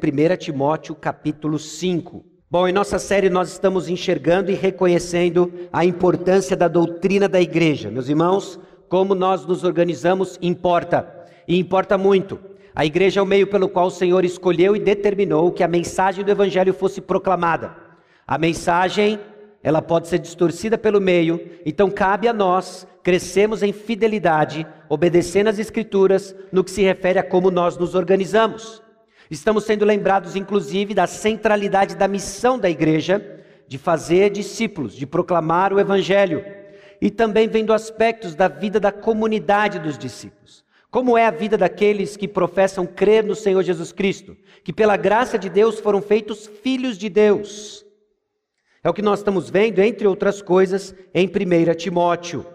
1 Timóteo capítulo 5. Bom, em nossa série nós estamos enxergando e reconhecendo a importância da doutrina da igreja. Meus irmãos, como nós nos organizamos importa, e importa muito. A igreja é o meio pelo qual o Senhor escolheu e determinou que a mensagem do evangelho fosse proclamada. A mensagem, ela pode ser distorcida pelo meio, então cabe a nós crescemos em fidelidade, obedecendo as escrituras no que se refere a como nós nos organizamos. Estamos sendo lembrados, inclusive, da centralidade da missão da igreja de fazer discípulos, de proclamar o Evangelho, e também vendo aspectos da vida da comunidade dos discípulos. Como é a vida daqueles que professam crer no Senhor Jesus Cristo, que pela graça de Deus foram feitos filhos de Deus. É o que nós estamos vendo, entre outras coisas, em 1 Timóteo.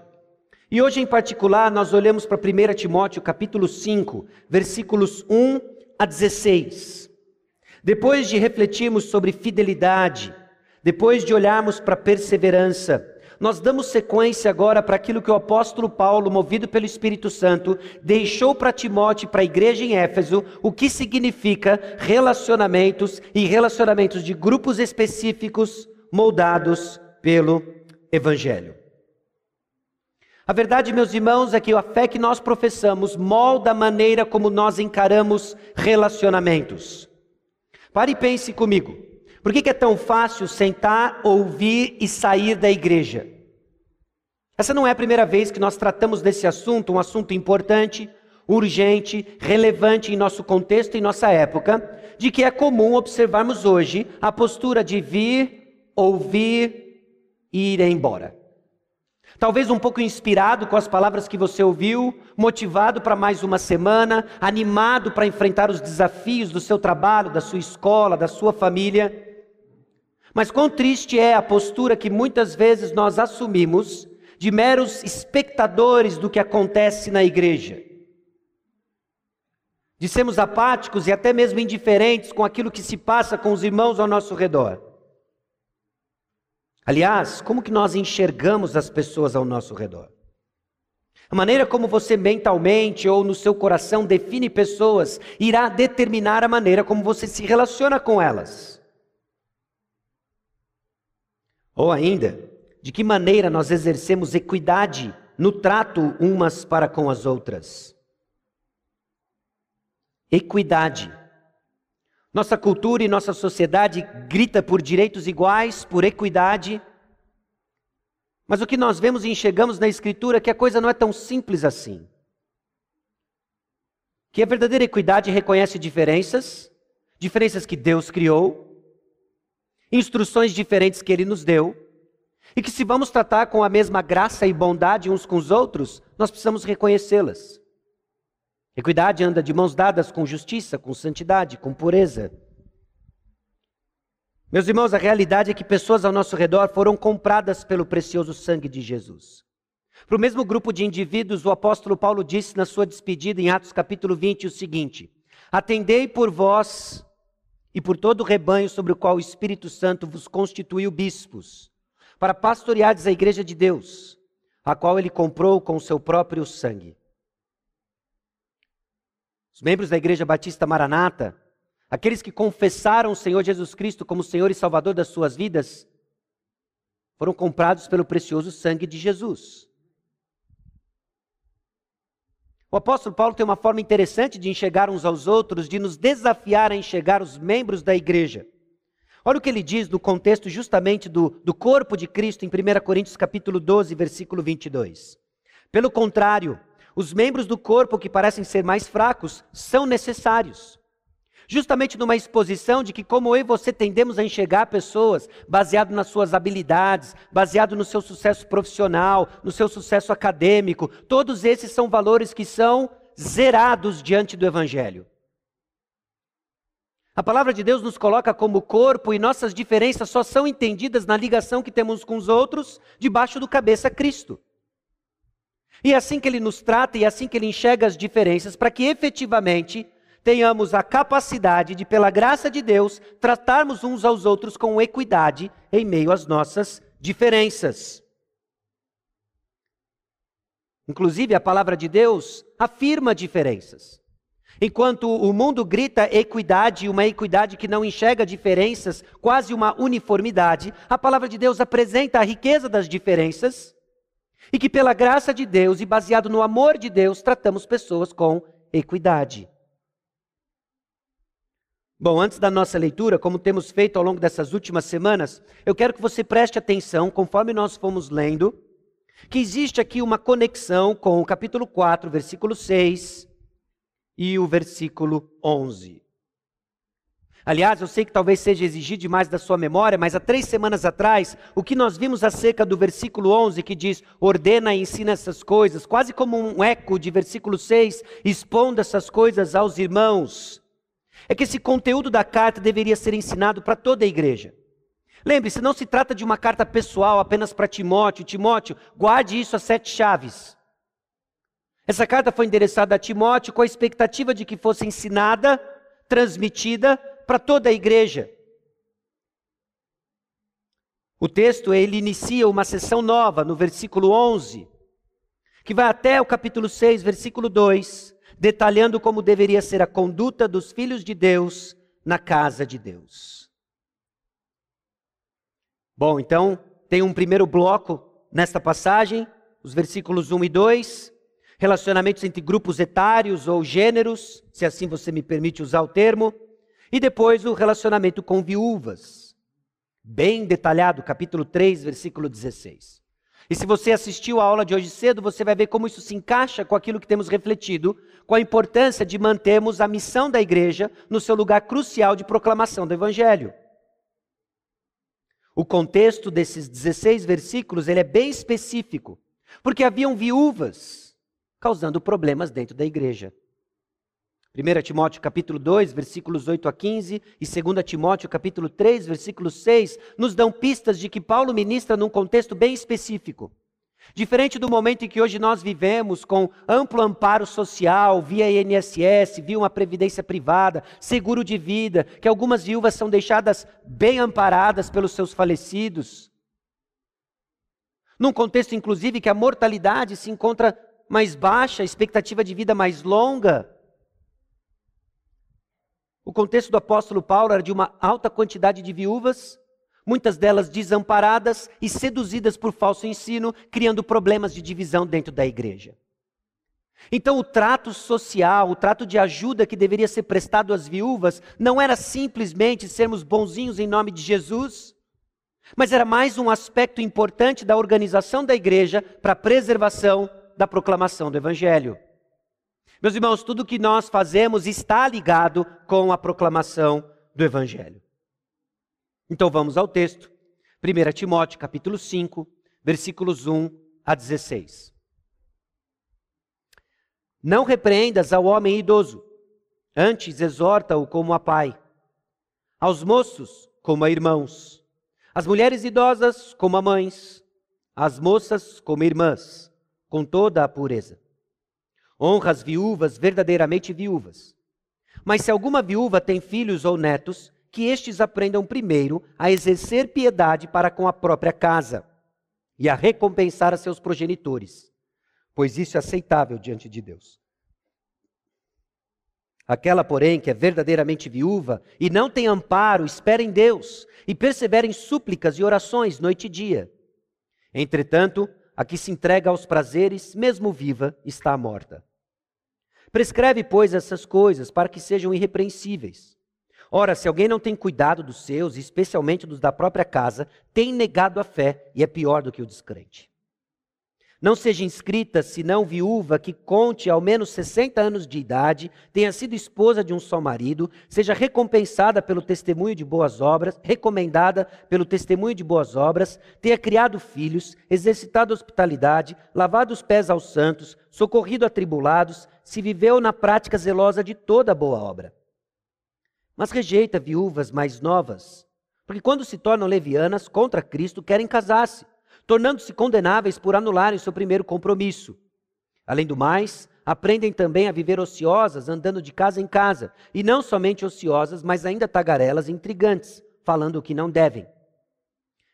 E hoje, em particular, nós olhamos para 1 Timóteo capítulo 5, versículos 1 a 16. Depois de refletirmos sobre fidelidade, depois de olharmos para perseverança, nós damos sequência agora para aquilo que o apóstolo Paulo, movido pelo Espírito Santo, deixou para Timóteo e para a igreja em Éfeso, o que significa relacionamentos e relacionamentos de grupos específicos moldados pelo Evangelho. A verdade, meus irmãos, é que a fé que nós professamos molda a maneira como nós encaramos relacionamentos. Pare e pense comigo. Por que é tão fácil sentar, ouvir e sair da igreja? Essa não é a primeira vez que nós tratamos desse assunto, um assunto importante, urgente, relevante em nosso contexto e nossa época, de que é comum observarmos hoje a postura de vir, ouvir e ir embora. Talvez um pouco inspirado com as palavras que você ouviu, motivado para mais uma semana, animado para enfrentar os desafios do seu trabalho, da sua escola, da sua família. Mas quão triste é a postura que muitas vezes nós assumimos de meros espectadores do que acontece na igreja. De sermos apáticos e até mesmo indiferentes com aquilo que se passa com os irmãos ao nosso redor. Aliás, como que nós enxergamos as pessoas ao nosso redor? A maneira como você mentalmente ou no seu coração define pessoas irá determinar a maneira como você se relaciona com elas. Ou ainda, de que maneira nós exercemos equidade no trato umas para com as outras. Equidade. Nossa cultura e nossa sociedade grita por direitos iguais, por equidade. Mas o que nós vemos e enxergamos na Escritura é que a coisa não é tão simples assim. Que a verdadeira equidade reconhece diferenças, diferenças que Deus criou, instruções diferentes que Ele nos deu, e que se vamos tratar com a mesma graça e bondade uns com os outros, nós precisamos reconhecê-las. Equidade anda de mãos dadas com justiça, com santidade, com pureza. Meus irmãos, a realidade é que pessoas ao nosso redor foram compradas pelo precioso sangue de Jesus. Para o mesmo grupo de indivíduos, o apóstolo Paulo disse na sua despedida em Atos capítulo 20 o seguinte: Atendei por vós e por todo o rebanho sobre o qual o Espírito Santo vos constituiu bispos, para pastoreardes a igreja de Deus, a qual ele comprou com o seu próprio sangue. Os membros da Igreja Batista Maranata, aqueles que confessaram o Senhor Jesus Cristo como Senhor e Salvador das suas vidas, foram comprados pelo precioso sangue de Jesus. O apóstolo Paulo tem uma forma interessante de enxergar uns aos outros, de nos desafiar a enxergar os membros da igreja. Olha o que ele diz no contexto justamente do, do corpo de Cristo em 1 Coríntios capítulo 12, versículo 22. Pelo contrário, os membros do corpo que parecem ser mais fracos são necessários. Justamente numa exposição de que, como eu e você tendemos a enxergar pessoas baseado nas suas habilidades, baseado no seu sucesso profissional, no seu sucesso acadêmico, todos esses são valores que são zerados diante do Evangelho. A palavra de Deus nos coloca como corpo e nossas diferenças só são entendidas na ligação que temos com os outros debaixo do cabeça Cristo. E é assim que ele nos trata e é assim que ele enxerga as diferenças, para que efetivamente tenhamos a capacidade de, pela graça de Deus, tratarmos uns aos outros com equidade em meio às nossas diferenças. Inclusive, a palavra de Deus afirma diferenças. Enquanto o mundo grita equidade, uma equidade que não enxerga diferenças, quase uma uniformidade, a palavra de Deus apresenta a riqueza das diferenças e que, pela graça de Deus e baseado no amor de Deus, tratamos pessoas com equidade. Bom, antes da nossa leitura, como temos feito ao longo dessas últimas semanas, eu quero que você preste atenção, conforme nós fomos lendo, que existe aqui uma conexão com o capítulo 4, versículo 6 e o versículo 11. Aliás, eu sei que talvez seja exigir demais da sua memória, mas há três semanas atrás, o que nós vimos acerca do versículo 11, que diz: ordena e ensina essas coisas, quase como um eco de versículo 6, expondo essas coisas aos irmãos, é que esse conteúdo da carta deveria ser ensinado para toda a igreja. Lembre-se, não se trata de uma carta pessoal apenas para Timóteo. Timóteo, guarde isso às sete chaves. Essa carta foi endereçada a Timóteo com a expectativa de que fosse ensinada, transmitida para toda a igreja. O texto ele inicia uma sessão nova no versículo 11, que vai até o capítulo 6, versículo 2, detalhando como deveria ser a conduta dos filhos de Deus na casa de Deus. Bom, então, tem um primeiro bloco nesta passagem, os versículos 1 e 2, relacionamentos entre grupos etários ou gêneros, se assim você me permite usar o termo. E depois o relacionamento com viúvas, bem detalhado, capítulo 3, versículo 16. E se você assistiu à aula de hoje cedo, você vai ver como isso se encaixa com aquilo que temos refletido, com a importância de mantermos a missão da igreja no seu lugar crucial de proclamação do evangelho. O contexto desses 16 versículos, ele é bem específico, porque haviam viúvas causando problemas dentro da igreja. 1 Timóteo capítulo 2, versículos 8 a 15 e 2 Timóteo capítulo 3, versículo 6 nos dão pistas de que Paulo ministra num contexto bem específico. Diferente do momento em que hoje nós vivemos, com amplo amparo social, via INSS, via uma previdência privada, seguro de vida, que algumas viúvas são deixadas bem amparadas pelos seus falecidos. Num contexto, inclusive, que a mortalidade se encontra mais baixa, a expectativa de vida mais longa. O contexto do apóstolo Paulo era de uma alta quantidade de viúvas, muitas delas desamparadas e seduzidas por falso ensino, criando problemas de divisão dentro da igreja. Então, o trato social, o trato de ajuda que deveria ser prestado às viúvas, não era simplesmente sermos bonzinhos em nome de Jesus, mas era mais um aspecto importante da organização da igreja para a preservação da proclamação do Evangelho. Meus irmãos, tudo que nós fazemos está ligado com a proclamação do Evangelho. Então vamos ao texto. 1 Timóteo, capítulo 5, versículos 1 a 16. Não repreendas ao homem idoso, antes exorta-o como a pai, aos moços como a irmãos, as mulheres idosas como a mães, as moças como irmãs, com toda a pureza. Honra as viúvas verdadeiramente viúvas. Mas se alguma viúva tem filhos ou netos, que estes aprendam primeiro a exercer piedade para com a própria casa e a recompensar a seus progenitores, pois isso é aceitável diante de Deus. Aquela, porém, que é verdadeiramente viúva e não tem amparo, espera em Deus e persevera em súplicas e orações noite e dia. Entretanto, a que se entrega aos prazeres, mesmo viva, está morta. Prescreve, pois, essas coisas para que sejam irrepreensíveis. Ora, se alguém não tem cuidado dos seus, especialmente dos da própria casa, tem negado a fé e é pior do que o descrente. Não seja inscrita, senão viúva, que conte ao menos 60 anos de idade, tenha sido esposa de um só marido, seja recompensada pelo testemunho de boas obras, recomendada pelo testemunho de boas obras, tenha criado filhos, exercitado hospitalidade, lavado os pés aos santos, socorrido atribulados, se viveu na prática zelosa de toda boa obra. Mas rejeita viúvas mais novas, porque quando se tornam levianas contra Cristo, querem casar-se tornando-se condenáveis por anularem seu primeiro compromisso. Além do mais, aprendem também a viver ociosas, andando de casa em casa, e não somente ociosas, mas ainda tagarelas e intrigantes, falando o que não devem.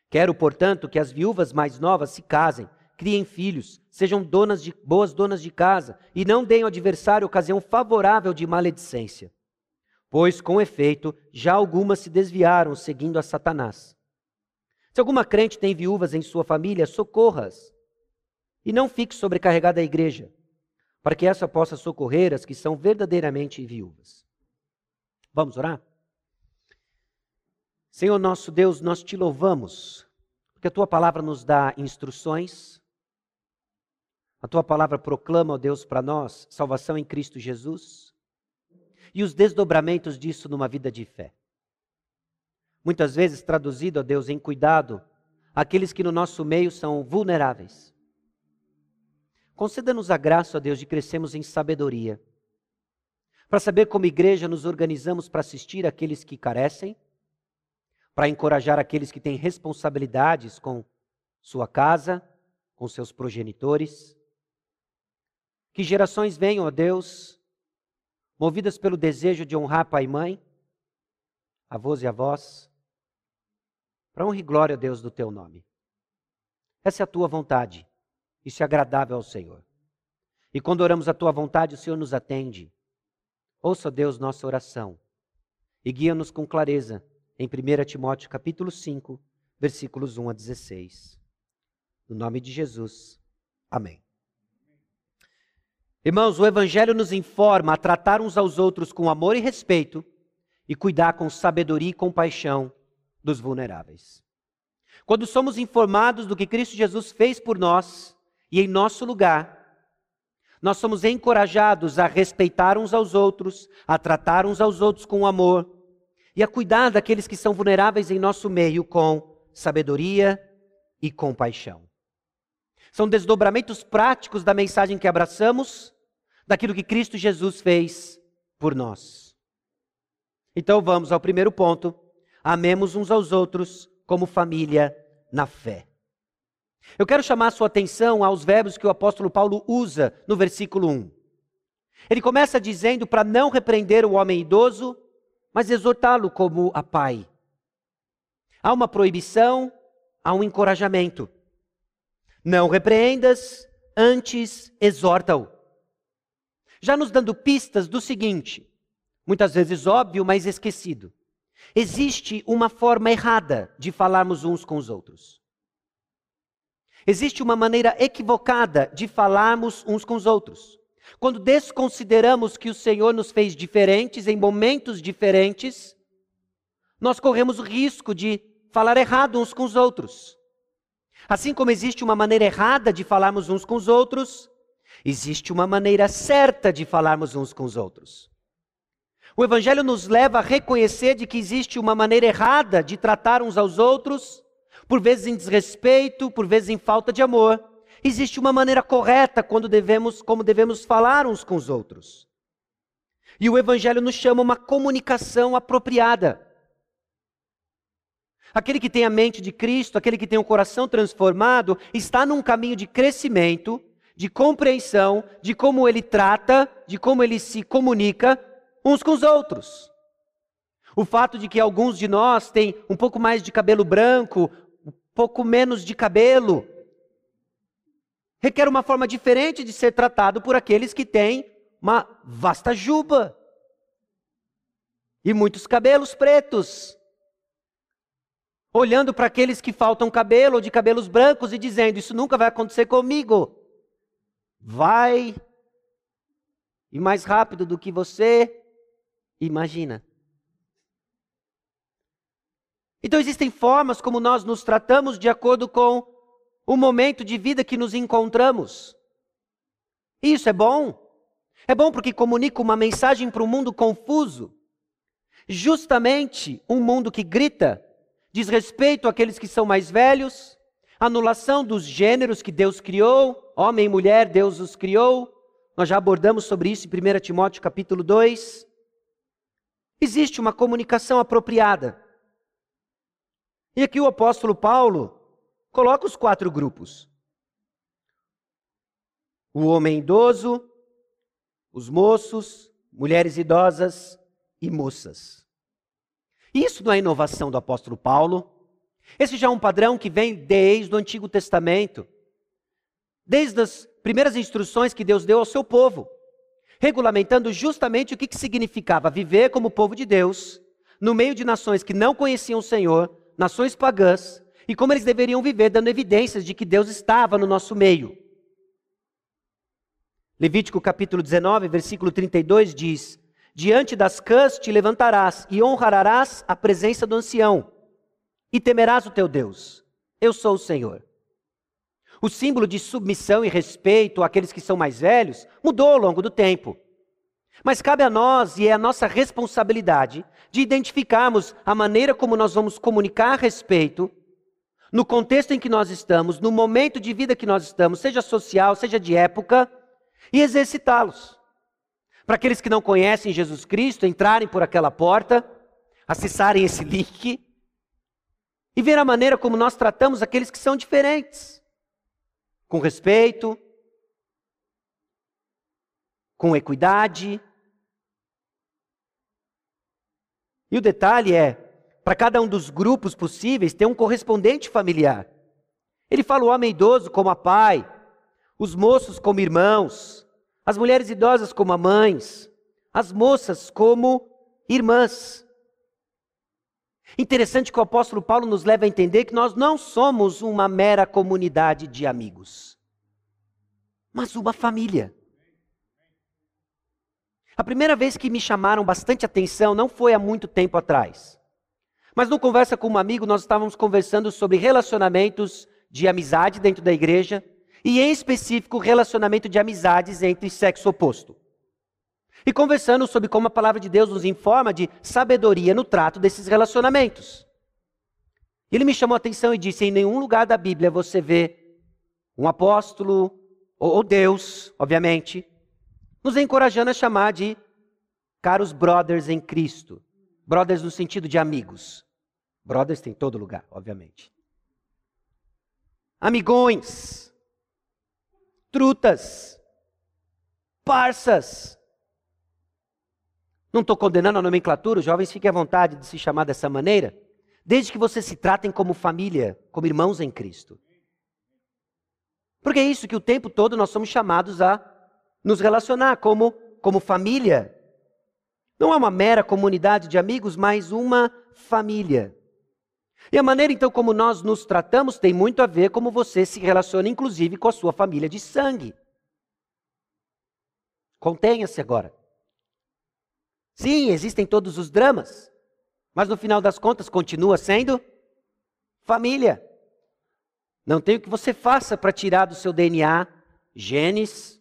Quero, portanto, que as viúvas mais novas se casem, criem filhos, sejam donas de, boas donas de casa e não deem ao adversário ocasião favorável de maledicência. Pois, com efeito, já algumas se desviaram seguindo a Satanás. Se alguma crente tem viúvas em sua família, socorras. E não fique sobrecarregada a igreja, para que essa possa socorrer as que são verdadeiramente viúvas. Vamos orar? Senhor nosso Deus, nós te louvamos, porque a tua palavra nos dá instruções, a tua palavra proclama, ó Deus, para nós salvação em Cristo Jesus e os desdobramentos disso numa vida de fé. Muitas vezes traduzido, ó Deus, em cuidado, aqueles que no nosso meio são vulneráveis. Conceda-nos a graça, ó Deus, de crescermos em sabedoria, para saber como igreja nos organizamos para assistir aqueles que carecem, para encorajar aqueles que têm responsabilidades com sua casa, com seus progenitores. Que gerações venham, ó Deus, movidas pelo desejo de honrar pai e mãe, avós e avós, para honra e glória, Deus, do teu nome. Essa é a tua vontade. Isso é agradável ao Senhor. E quando oramos a tua vontade, o Senhor nos atende. Ouça, Deus, nossa oração e guia-nos com clareza em 1 Timóteo capítulo 5, versículos 1 a 16. No nome de Jesus. Amém. Irmãos, o Evangelho nos informa a tratar uns aos outros com amor e respeito e cuidar com sabedoria e compaixão dos vulneráveis. Quando somos informados do que Cristo Jesus fez por nós e em nosso lugar, nós somos encorajados a respeitar uns aos outros, a tratar uns aos outros com amor e a cuidar daqueles que são vulneráveis em nosso meio com sabedoria e compaixão. São desdobramentos práticos da mensagem que abraçamos, daquilo que Cristo Jesus fez por nós. Então vamos ao primeiro ponto, Amemos uns aos outros como família na fé. Eu quero chamar a sua atenção aos verbos que o apóstolo Paulo usa no versículo 1. Ele começa dizendo para não repreender o homem idoso, mas exortá-lo como a pai. Há uma proibição, há um encorajamento. Não repreendas, antes exorta-o. Já nos dando pistas do seguinte, muitas vezes óbvio, mas esquecido. Existe uma forma errada de falarmos uns com os outros. Existe uma maneira equivocada de falarmos uns com os outros. Quando desconsideramos que o Senhor nos fez diferentes em momentos diferentes, nós corremos o risco de falar errado uns com os outros. Assim como existe uma maneira errada de falarmos uns com os outros, existe uma maneira certa de falarmos uns com os outros. O Evangelho nos leva a reconhecer de que existe uma maneira errada de tratar uns aos outros, por vezes em desrespeito, por vezes em falta de amor. Existe uma maneira correta quando devemos, como devemos falar uns com os outros. E o Evangelho nos chama uma comunicação apropriada. Aquele que tem a mente de Cristo, aquele que tem o coração transformado, está num caminho de crescimento, de compreensão de como ele trata, de como ele se comunica uns com os outros. O fato de que alguns de nós têm um pouco mais de cabelo branco, um pouco menos de cabelo, requer uma forma diferente de ser tratado por aqueles que têm uma vasta juba e muitos cabelos pretos. Olhando para aqueles que faltam cabelo ou de cabelos brancos e dizendo: Isso nunca vai acontecer comigo. Vai, e mais rápido do que você, imagina. Então existem formas como nós nos tratamos de acordo com o momento de vida que nos encontramos. Isso é bom. É bom porque comunica uma mensagem para um mundo confuso. Justamente um mundo que grita, diz respeito àqueles que são mais velhos, anulação dos gêneros que Deus criou, homem e mulher, Deus os criou. Nós já abordamos sobre isso em 1 Timóteo capítulo 2. Existe uma comunicação apropriada. E aqui o apóstolo Paulo coloca os quatro grupos: o homem idoso, os moços, mulheres idosas e moças. Isso não é inovação do apóstolo Paulo. Esse já é um padrão que vem desde o Antigo Testamento. desde as primeiras instruções que Deus deu ao seu povo, regulamentando justamente o que, que significava viver como povo de Deus, no meio de nações que não conheciam o Senhor, nações pagãs, e como eles deveriam viver, dando evidências de que Deus estava no nosso meio. Levítico capítulo 19, versículo 32 diz: Diante das cãs te levantarás e honrarás a presença do ancião, e temerás o teu Deus. Eu sou o Senhor. O símbolo de submissão e respeito àqueles que são mais velhos mudou ao longo do tempo. Mas cabe a nós, e é a nossa responsabilidade, de identificarmos a maneira como nós vamos comunicar respeito no contexto em que nós estamos, no momento de vida que nós estamos, seja social, seja de época, e exercitá-los. Para aqueles que não conhecem Jesus Cristo, entrarem por aquela porta, acessarem esse link e ver a maneira como nós tratamos aqueles que são diferentes. Com respeito, com equidade, E o detalhe é, para cada um dos grupos possíveis, tem um correspondente familiar. Ele fala o homem idoso como a pai, os moços como irmãos, as mulheres idosas como a mães, as moças como irmãs. Interessante que o apóstolo Paulo nos leva a entender que nós não somos uma mera comunidade de amigos, mas uma família. A primeira vez que me chamaram bastante atenção não foi há muito tempo atrás. Mas no conversa com um amigo, nós estávamos conversando sobre relacionamentos de amizade dentro da igreja e, em específico, relacionamento de amizades entre sexo oposto. E conversando sobre como a palavra de Deus nos informa de sabedoria no trato desses relacionamentos. Ele me chamou a atenção e disse: em nenhum lugar da Bíblia você vê um apóstolo, ou Deus, obviamente, nos encorajando a chamar de caros brothers em Cristo. Brothers no sentido de amigos. Brothers tem em todo lugar, obviamente. Amigões. Trutas. Parças. Não estou condenando a nomenclatura, os jovens fiquem à vontade de se chamar dessa maneira, desde que vocês se tratem como família, como irmãos em Cristo. Porque é isso que o tempo todo nós somos chamados a nos relacionar como, como família. Não é uma mera comunidade de amigos, mas uma família. E a maneira então como nós nos tratamos tem muito a ver como você se relaciona, inclusive, com a sua família de sangue. Contenha-se agora. Sim, existem todos os dramas, mas no final das contas continua sendo família. Não tem o que você faça para tirar do seu DNA genes,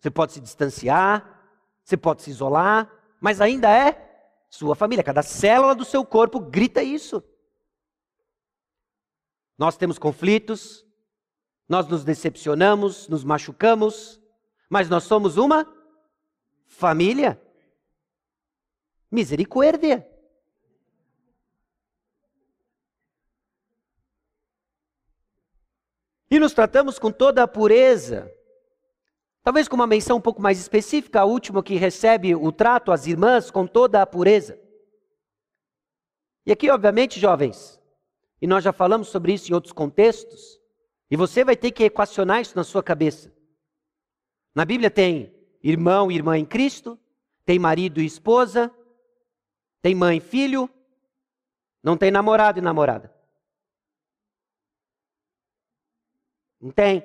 você pode se distanciar, você pode se isolar, mas ainda é sua família. Cada célula do seu corpo grita isso. Nós temos conflitos, nós nos decepcionamos, nos machucamos, mas nós somos uma família. Misericórdia. E nos tratamos com toda a pureza. Talvez com uma menção um pouco mais específica, a última que recebe o trato, as irmãs, com toda a pureza. E aqui, obviamente, jovens, e nós já falamos sobre isso em outros contextos, e você vai ter que equacionar isso na sua cabeça. Na Bíblia tem irmão e irmã em Cristo, tem marido e esposa, tem mãe filho, não tem namorado e namorada. Não tem.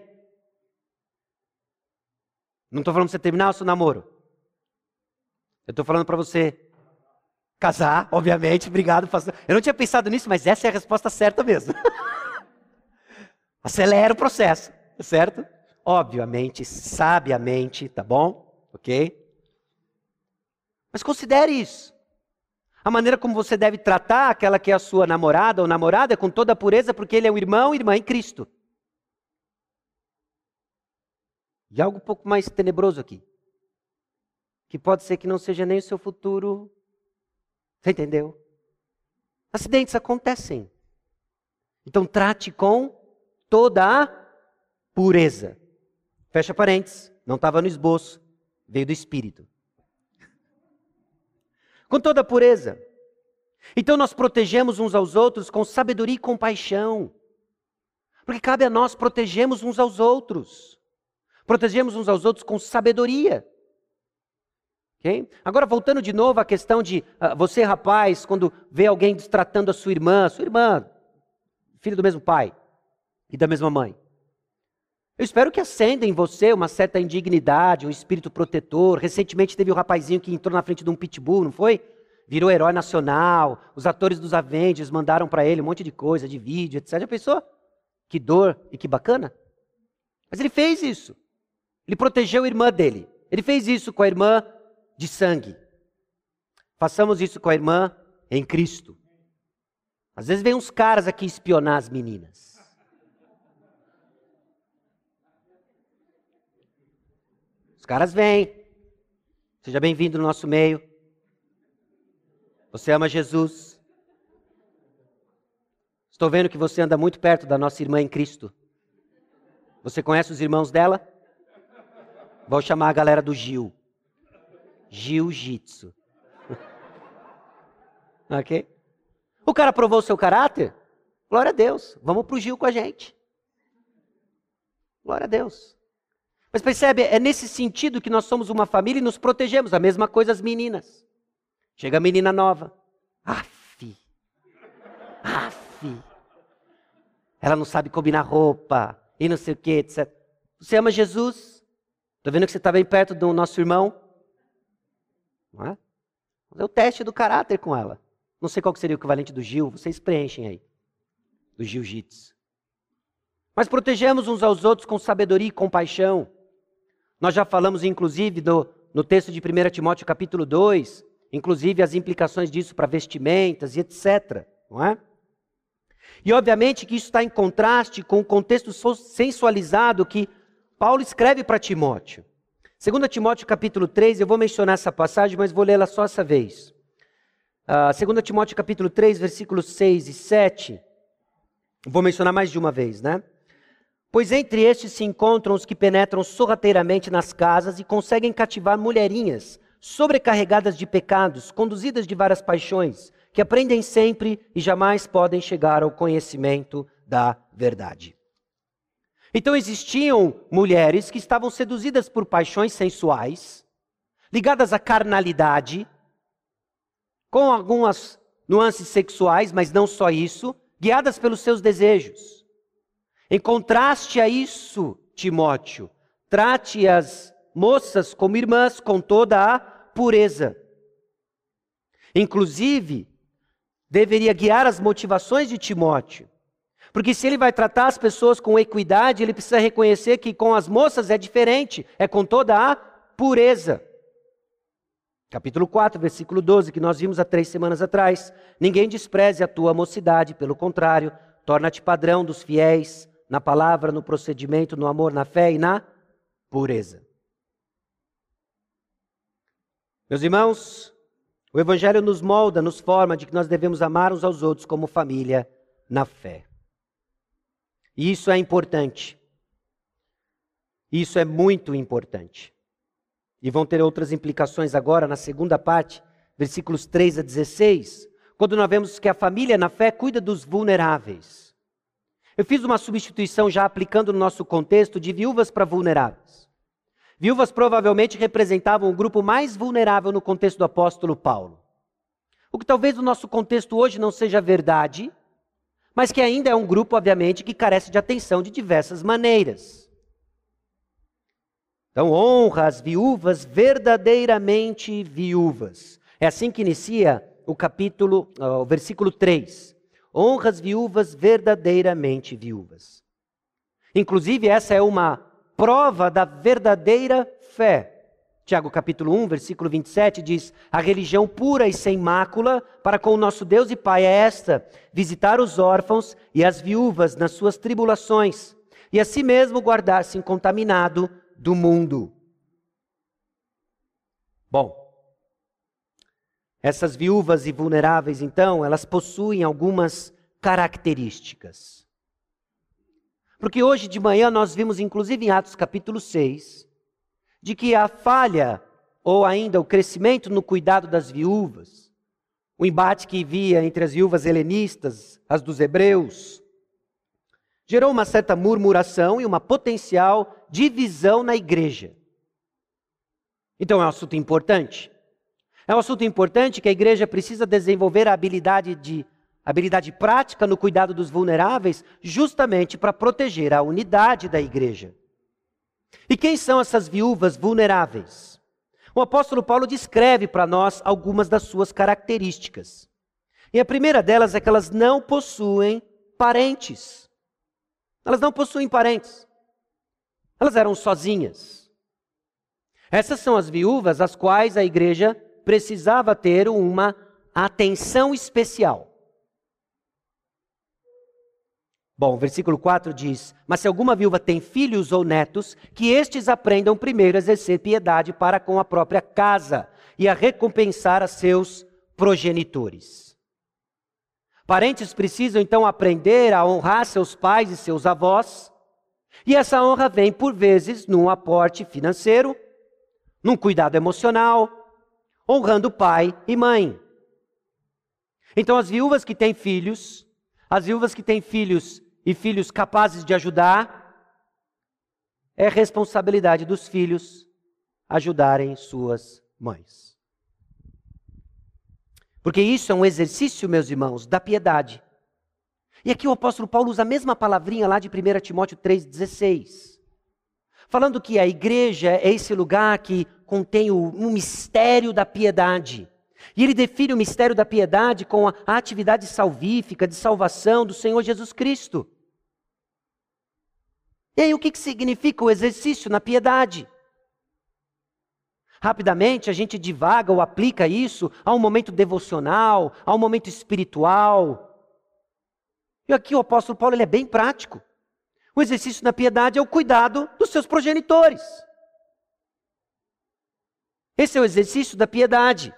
Não estou falando para você terminar o seu namoro. Eu estou falando para você casar, obviamente. Obrigado, pastor. Eu não tinha pensado nisso, mas essa é a resposta certa mesmo. Acelera o processo, certo? Obviamente, sabiamente, tá bom? Ok? Mas considere isso. A maneira como você deve tratar aquela que é a sua namorada ou namorada é com toda a pureza, porque ele é um irmão e irmã em Cristo. E algo um pouco mais tenebroso aqui. Que pode ser que não seja nem o seu futuro. Você entendeu? Acidentes acontecem. Então trate com toda a pureza. Fecha parênteses. Não estava no esboço. Veio do Espírito. Com toda a pureza. Então nós protegemos uns aos outros com sabedoria e compaixão. Porque cabe a nós protegermos uns aos outros. Protegemos uns aos outros com sabedoria. Okay? Agora, voltando de novo à questão de uh, você, rapaz, quando vê alguém destratando a sua irmã, sua irmã, filho do mesmo pai e da mesma mãe. Eu espero que acenda em você uma certa indignidade, um espírito protetor. Recentemente teve um rapazinho que entrou na frente de um pitbull, não foi? Virou herói nacional. Os atores dos Avengers mandaram para ele um monte de coisa, de vídeo, etc. Já pensou? Que dor e que bacana. Mas ele fez isso. Ele protegeu a irmã dele. Ele fez isso com a irmã de sangue. Façamos isso com a irmã em Cristo. Às vezes vem uns caras aqui espionar as meninas. Os caras vêm. Seja bem-vindo no nosso meio. Você ama Jesus. Estou vendo que você anda muito perto da nossa irmã em Cristo. Você conhece os irmãos dela? Vou chamar a galera do Gil. Jiu-jitsu. ok? O cara provou o seu caráter? Glória a Deus. Vamos pro Gil com a gente. Glória a Deus. Mas percebe, é nesse sentido que nós somos uma família e nos protegemos. A mesma coisa as meninas. Chega a menina nova. Aff. Aff. Ela não sabe combinar roupa e não sei o que, etc. Você ama Jesus? Estou vendo que você está bem perto do nosso irmão. Não é? Fazer o teste do caráter com ela. Não sei qual seria o equivalente do Gil, vocês preenchem aí. Do jiu-jitsu. Mas protegemos uns aos outros com sabedoria e compaixão. Nós já falamos, inclusive, no texto de 1 Timóteo capítulo 2, inclusive as implicações disso para vestimentas e etc. Não é? E obviamente que isso está em contraste com o contexto sensualizado que Paulo escreve para Timóteo. 2 Timóteo capítulo 3, eu vou mencionar essa passagem, mas vou lê-la só essa vez. Uh, ah, 2 Timóteo capítulo 3, versículos 6 e 7. Vou mencionar mais de uma vez, né? Pois entre estes se encontram os que penetram sorrateiramente nas casas e conseguem cativar mulherinhas, sobrecarregadas de pecados, conduzidas de várias paixões, que aprendem sempre e jamais podem chegar ao conhecimento da verdade. Então existiam mulheres que estavam seduzidas por paixões sensuais, ligadas à carnalidade, com algumas nuances sexuais, mas não só isso, guiadas pelos seus desejos. Em contraste a isso, Timóteo, trate as moças como irmãs com toda a pureza. Inclusive, deveria guiar as motivações de Timóteo porque se ele vai tratar as pessoas com equidade, ele precisa reconhecer que com as moças é diferente, é com toda a pureza. Capítulo 4, versículo 12, que nós vimos há três semanas atrás. Ninguém despreze a tua mocidade, pelo contrário, torna-te padrão dos fiéis na palavra, no procedimento, no amor, na fé e na pureza. Meus irmãos, o Evangelho nos molda, nos forma de que nós devemos amar uns aos outros como família na fé. E isso é importante. Isso é muito importante. E vão ter outras implicações agora na segunda parte, versículos 3 a 16, quando nós vemos que a família na fé cuida dos vulneráveis. Eu fiz uma substituição já aplicando no nosso contexto de viúvas para vulneráveis. Viúvas provavelmente representavam o grupo mais vulnerável no contexto do apóstolo Paulo. O que talvez no nosso contexto hoje não seja verdade, mas que ainda é um grupo, obviamente, que carece de atenção de diversas maneiras. Então, honra as viúvas verdadeiramente viúvas. É assim que inicia o capítulo, o versículo 3. Honra as viúvas verdadeiramente viúvas. Inclusive, essa é uma prova da verdadeira fé. Tiago capítulo 1, versículo 27 diz: A religião pura e sem mácula para com o nosso Deus e Pai é esta: visitar os órfãos e as viúvas nas suas tribulações, e a si mesmo guardar-se incontaminado do mundo. Bom, essas viúvas e vulneráveis, então, elas possuem algumas características. Porque hoje de manhã nós vimos, inclusive em Atos capítulo 6, de que a falha, ou ainda o crescimento no cuidado das viúvas, o embate que havia entre as viúvas helenistas, as dos hebreus, gerou uma certa murmuração e uma potencial divisão na igreja. Então é um assunto importante. É um assunto importante que a igreja precisa desenvolver a habilidade de habilidade prática no cuidado dos vulneráveis, justamente para proteger a unidade da igreja. E quem são essas viúvas vulneráveis? O apóstolo Paulo descreve para nós algumas das suas características. E a primeira delas é que elas não possuem parentes. Elas não possuem parentes. Elas eram sozinhas. Essas são as viúvas às quais a igreja precisava ter uma atenção especial. Bom, versículo 4 diz: Mas se alguma viúva tem filhos ou netos, que estes aprendam primeiro a exercer piedade para com a própria casa e a recompensar a seus progenitores. Parentes precisam então aprender a honrar seus pais e seus avós, e essa honra vem por vezes num aporte financeiro, num cuidado emocional, honrando pai e mãe. Então, as viúvas que têm filhos, as viúvas que têm filhos e filhos capazes de ajudar, é responsabilidade dos filhos ajudarem suas mães. Porque isso é um exercício, meus irmãos, da piedade. E aqui o apóstolo Paulo usa a mesma palavrinha lá de 1 Timóteo 3,16. Falando que a igreja é esse lugar que contém o, o mistério da piedade. E ele define o mistério da piedade com a, a atividade salvífica, de salvação do Senhor Jesus Cristo. E aí, o que, que significa o exercício na piedade? Rapidamente a gente divaga ou aplica isso a um momento devocional, a um momento espiritual. E aqui o apóstolo Paulo ele é bem prático. O exercício na piedade é o cuidado dos seus progenitores. Esse é o exercício da piedade.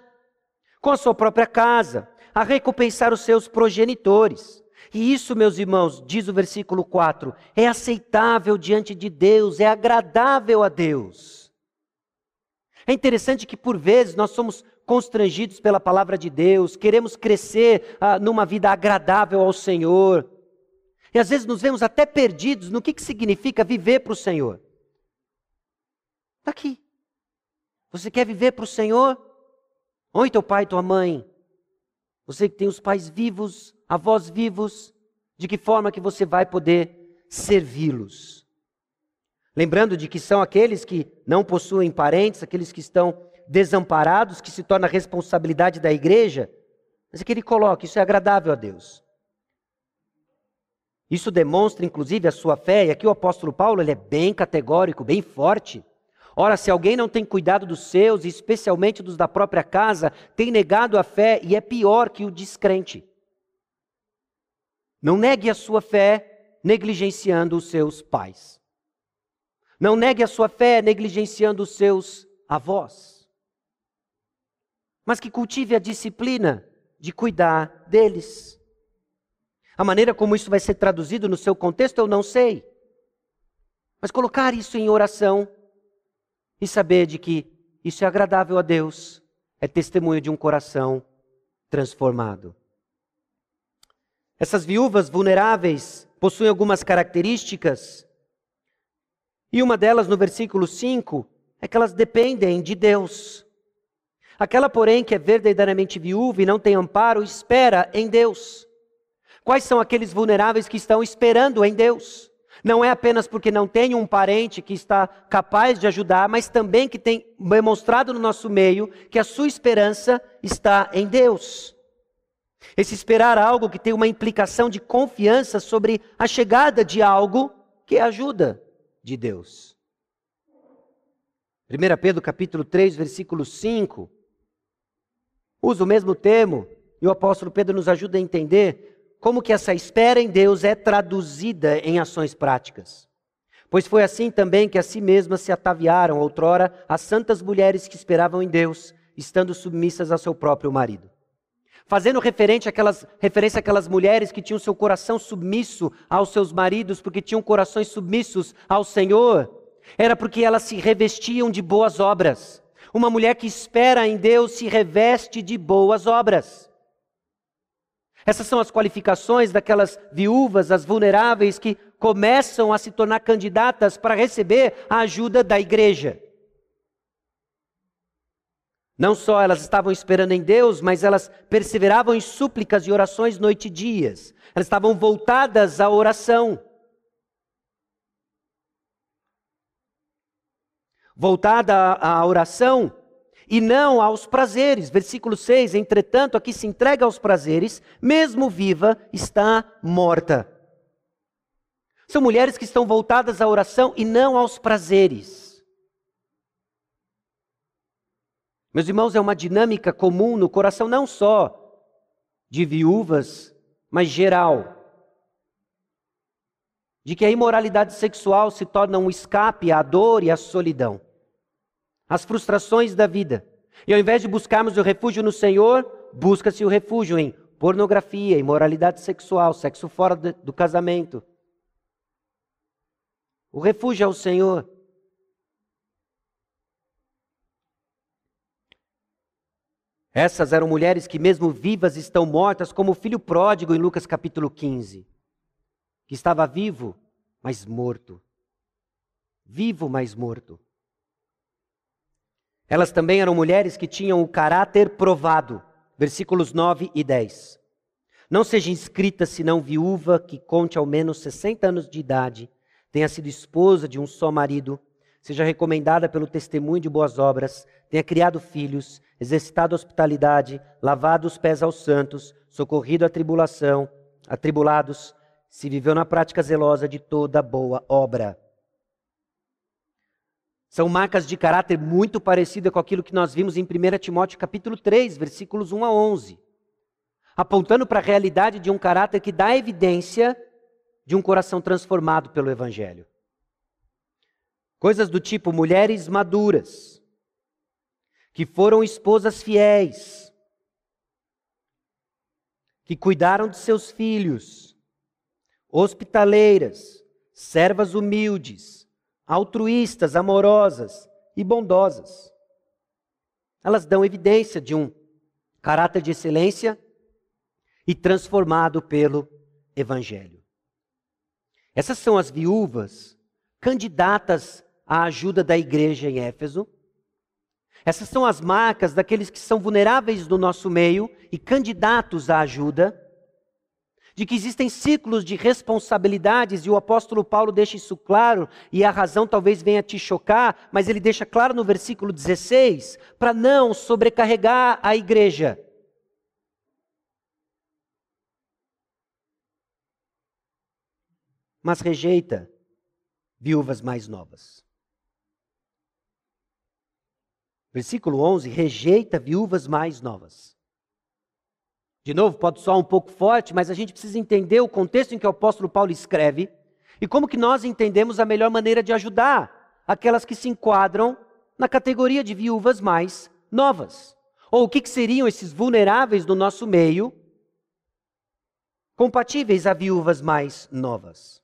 Com a sua própria casa, a recompensar os seus progenitores. E isso, meus irmãos, diz o versículo 4, é aceitável diante de Deus, é agradável a Deus. É interessante que, por vezes, nós somos constrangidos pela palavra de Deus, queremos crescer ah, numa vida agradável ao Senhor. E às vezes nos vemos até perdidos no que, que significa viver para o Senhor. Está aqui. Você quer viver para o Senhor? Oi, teu pai e tua mãe. Você que tem os pais vivos, avós vivos, de que forma que você vai poder servi-los? Lembrando de que são aqueles que não possuem parentes, aqueles que estão desamparados, que se torna responsabilidade da igreja. Mas é que ele coloca, isso é agradável a Deus. Isso demonstra, inclusive, a sua fé, e aqui o apóstolo Paulo ele é bem categórico, bem forte. Ora, se alguém não tem cuidado dos seus, especialmente dos da própria casa, tem negado a fé e é pior que o descrente. Não negue a sua fé negligenciando os seus pais. Não negue a sua fé negligenciando os seus avós. Mas que cultive a disciplina de cuidar deles. A maneira como isso vai ser traduzido no seu contexto eu não sei. Mas colocar isso em oração e saber de que isso é agradável a Deus é testemunho de um coração transformado. Essas viúvas vulneráveis possuem algumas características, e uma delas, no versículo 5, é que elas dependem de Deus. Aquela, porém, que é verdadeiramente viúva e não tem amparo, espera em Deus. Quais são aqueles vulneráveis que estão esperando em Deus? Não é apenas porque não tem um parente que está capaz de ajudar, mas também que tem demonstrado no nosso meio que a sua esperança está em Deus. Esse esperar algo que tem uma implicação de confiança sobre a chegada de algo que é ajuda de Deus. 1 Pedro capítulo 3, versículo 5, usa o mesmo termo, e o apóstolo Pedro nos ajuda a entender como que essa espera em Deus é traduzida em ações práticas. Pois foi assim também que a si mesmas se ataviaram outrora as santas mulheres que esperavam em Deus, estando submissas ao seu próprio marido. Fazendo referente àquelas, referência àquelas mulheres que tinham seu coração submisso aos seus maridos, porque tinham corações submissos ao Senhor, era porque elas se revestiam de boas obras. Uma mulher que espera em Deus se reveste de boas obras. Essas são as qualificações daquelas viúvas, as vulneráveis, que começam a se tornar candidatas para receber a ajuda da igreja. Não só elas estavam esperando em Deus, mas elas perseveravam em súplicas e orações noite e dias. Elas estavam voltadas à oração. Voltada à oração e não aos prazeres. Versículo 6: Entretanto, aqui se entrega aos prazeres, mesmo viva, está morta. São mulheres que estão voltadas à oração e não aos prazeres. Meus irmãos, é uma dinâmica comum no coração não só de viúvas, mas geral. De que a imoralidade sexual se torna um escape à dor e à solidão, às frustrações da vida. E ao invés de buscarmos o refúgio no Senhor, busca-se o refúgio em pornografia, imoralidade sexual, sexo fora do casamento. O refúgio é o Senhor. Essas eram mulheres que, mesmo vivas, estão mortas, como o filho pródigo em Lucas capítulo 15, que estava vivo, mas morto. Vivo, mas morto. Elas também eram mulheres que tinham o caráter provado. Versículos 9 e 10. Não seja inscrita senão viúva que conte ao menos 60 anos de idade, tenha sido esposa de um só marido, seja recomendada pelo testemunho de boas obras, tenha criado filhos, exercitado hospitalidade, lavado os pés aos santos, socorrido a tribulação, atribulados, se viveu na prática zelosa de toda boa obra. São marcas de caráter muito parecidas com aquilo que nós vimos em 1 Timóteo capítulo 3, versículos 1 a 11, apontando para a realidade de um caráter que dá evidência de um coração transformado pelo evangelho. Coisas do tipo mulheres maduras, que foram esposas fiéis, que cuidaram de seus filhos, hospitaleiras, servas humildes, altruístas, amorosas e bondosas. Elas dão evidência de um caráter de excelência e transformado pelo Evangelho. Essas são as viúvas candidatas à ajuda da igreja em Éfeso essas são as marcas daqueles que são vulneráveis do nosso meio e candidatos à ajuda, de que existem ciclos de responsabilidades, e o apóstolo Paulo deixa isso claro, e a razão talvez venha te chocar, mas ele deixa claro no versículo 16, para não sobrecarregar a igreja. Mas rejeita viúvas mais novas. Versículo 11: rejeita viúvas mais novas. De novo, pode soar um pouco forte, mas a gente precisa entender o contexto em que o apóstolo Paulo escreve e como que nós entendemos a melhor maneira de ajudar aquelas que se enquadram na categoria de viúvas mais novas. Ou o que, que seriam esses vulneráveis do nosso meio compatíveis a viúvas mais novas.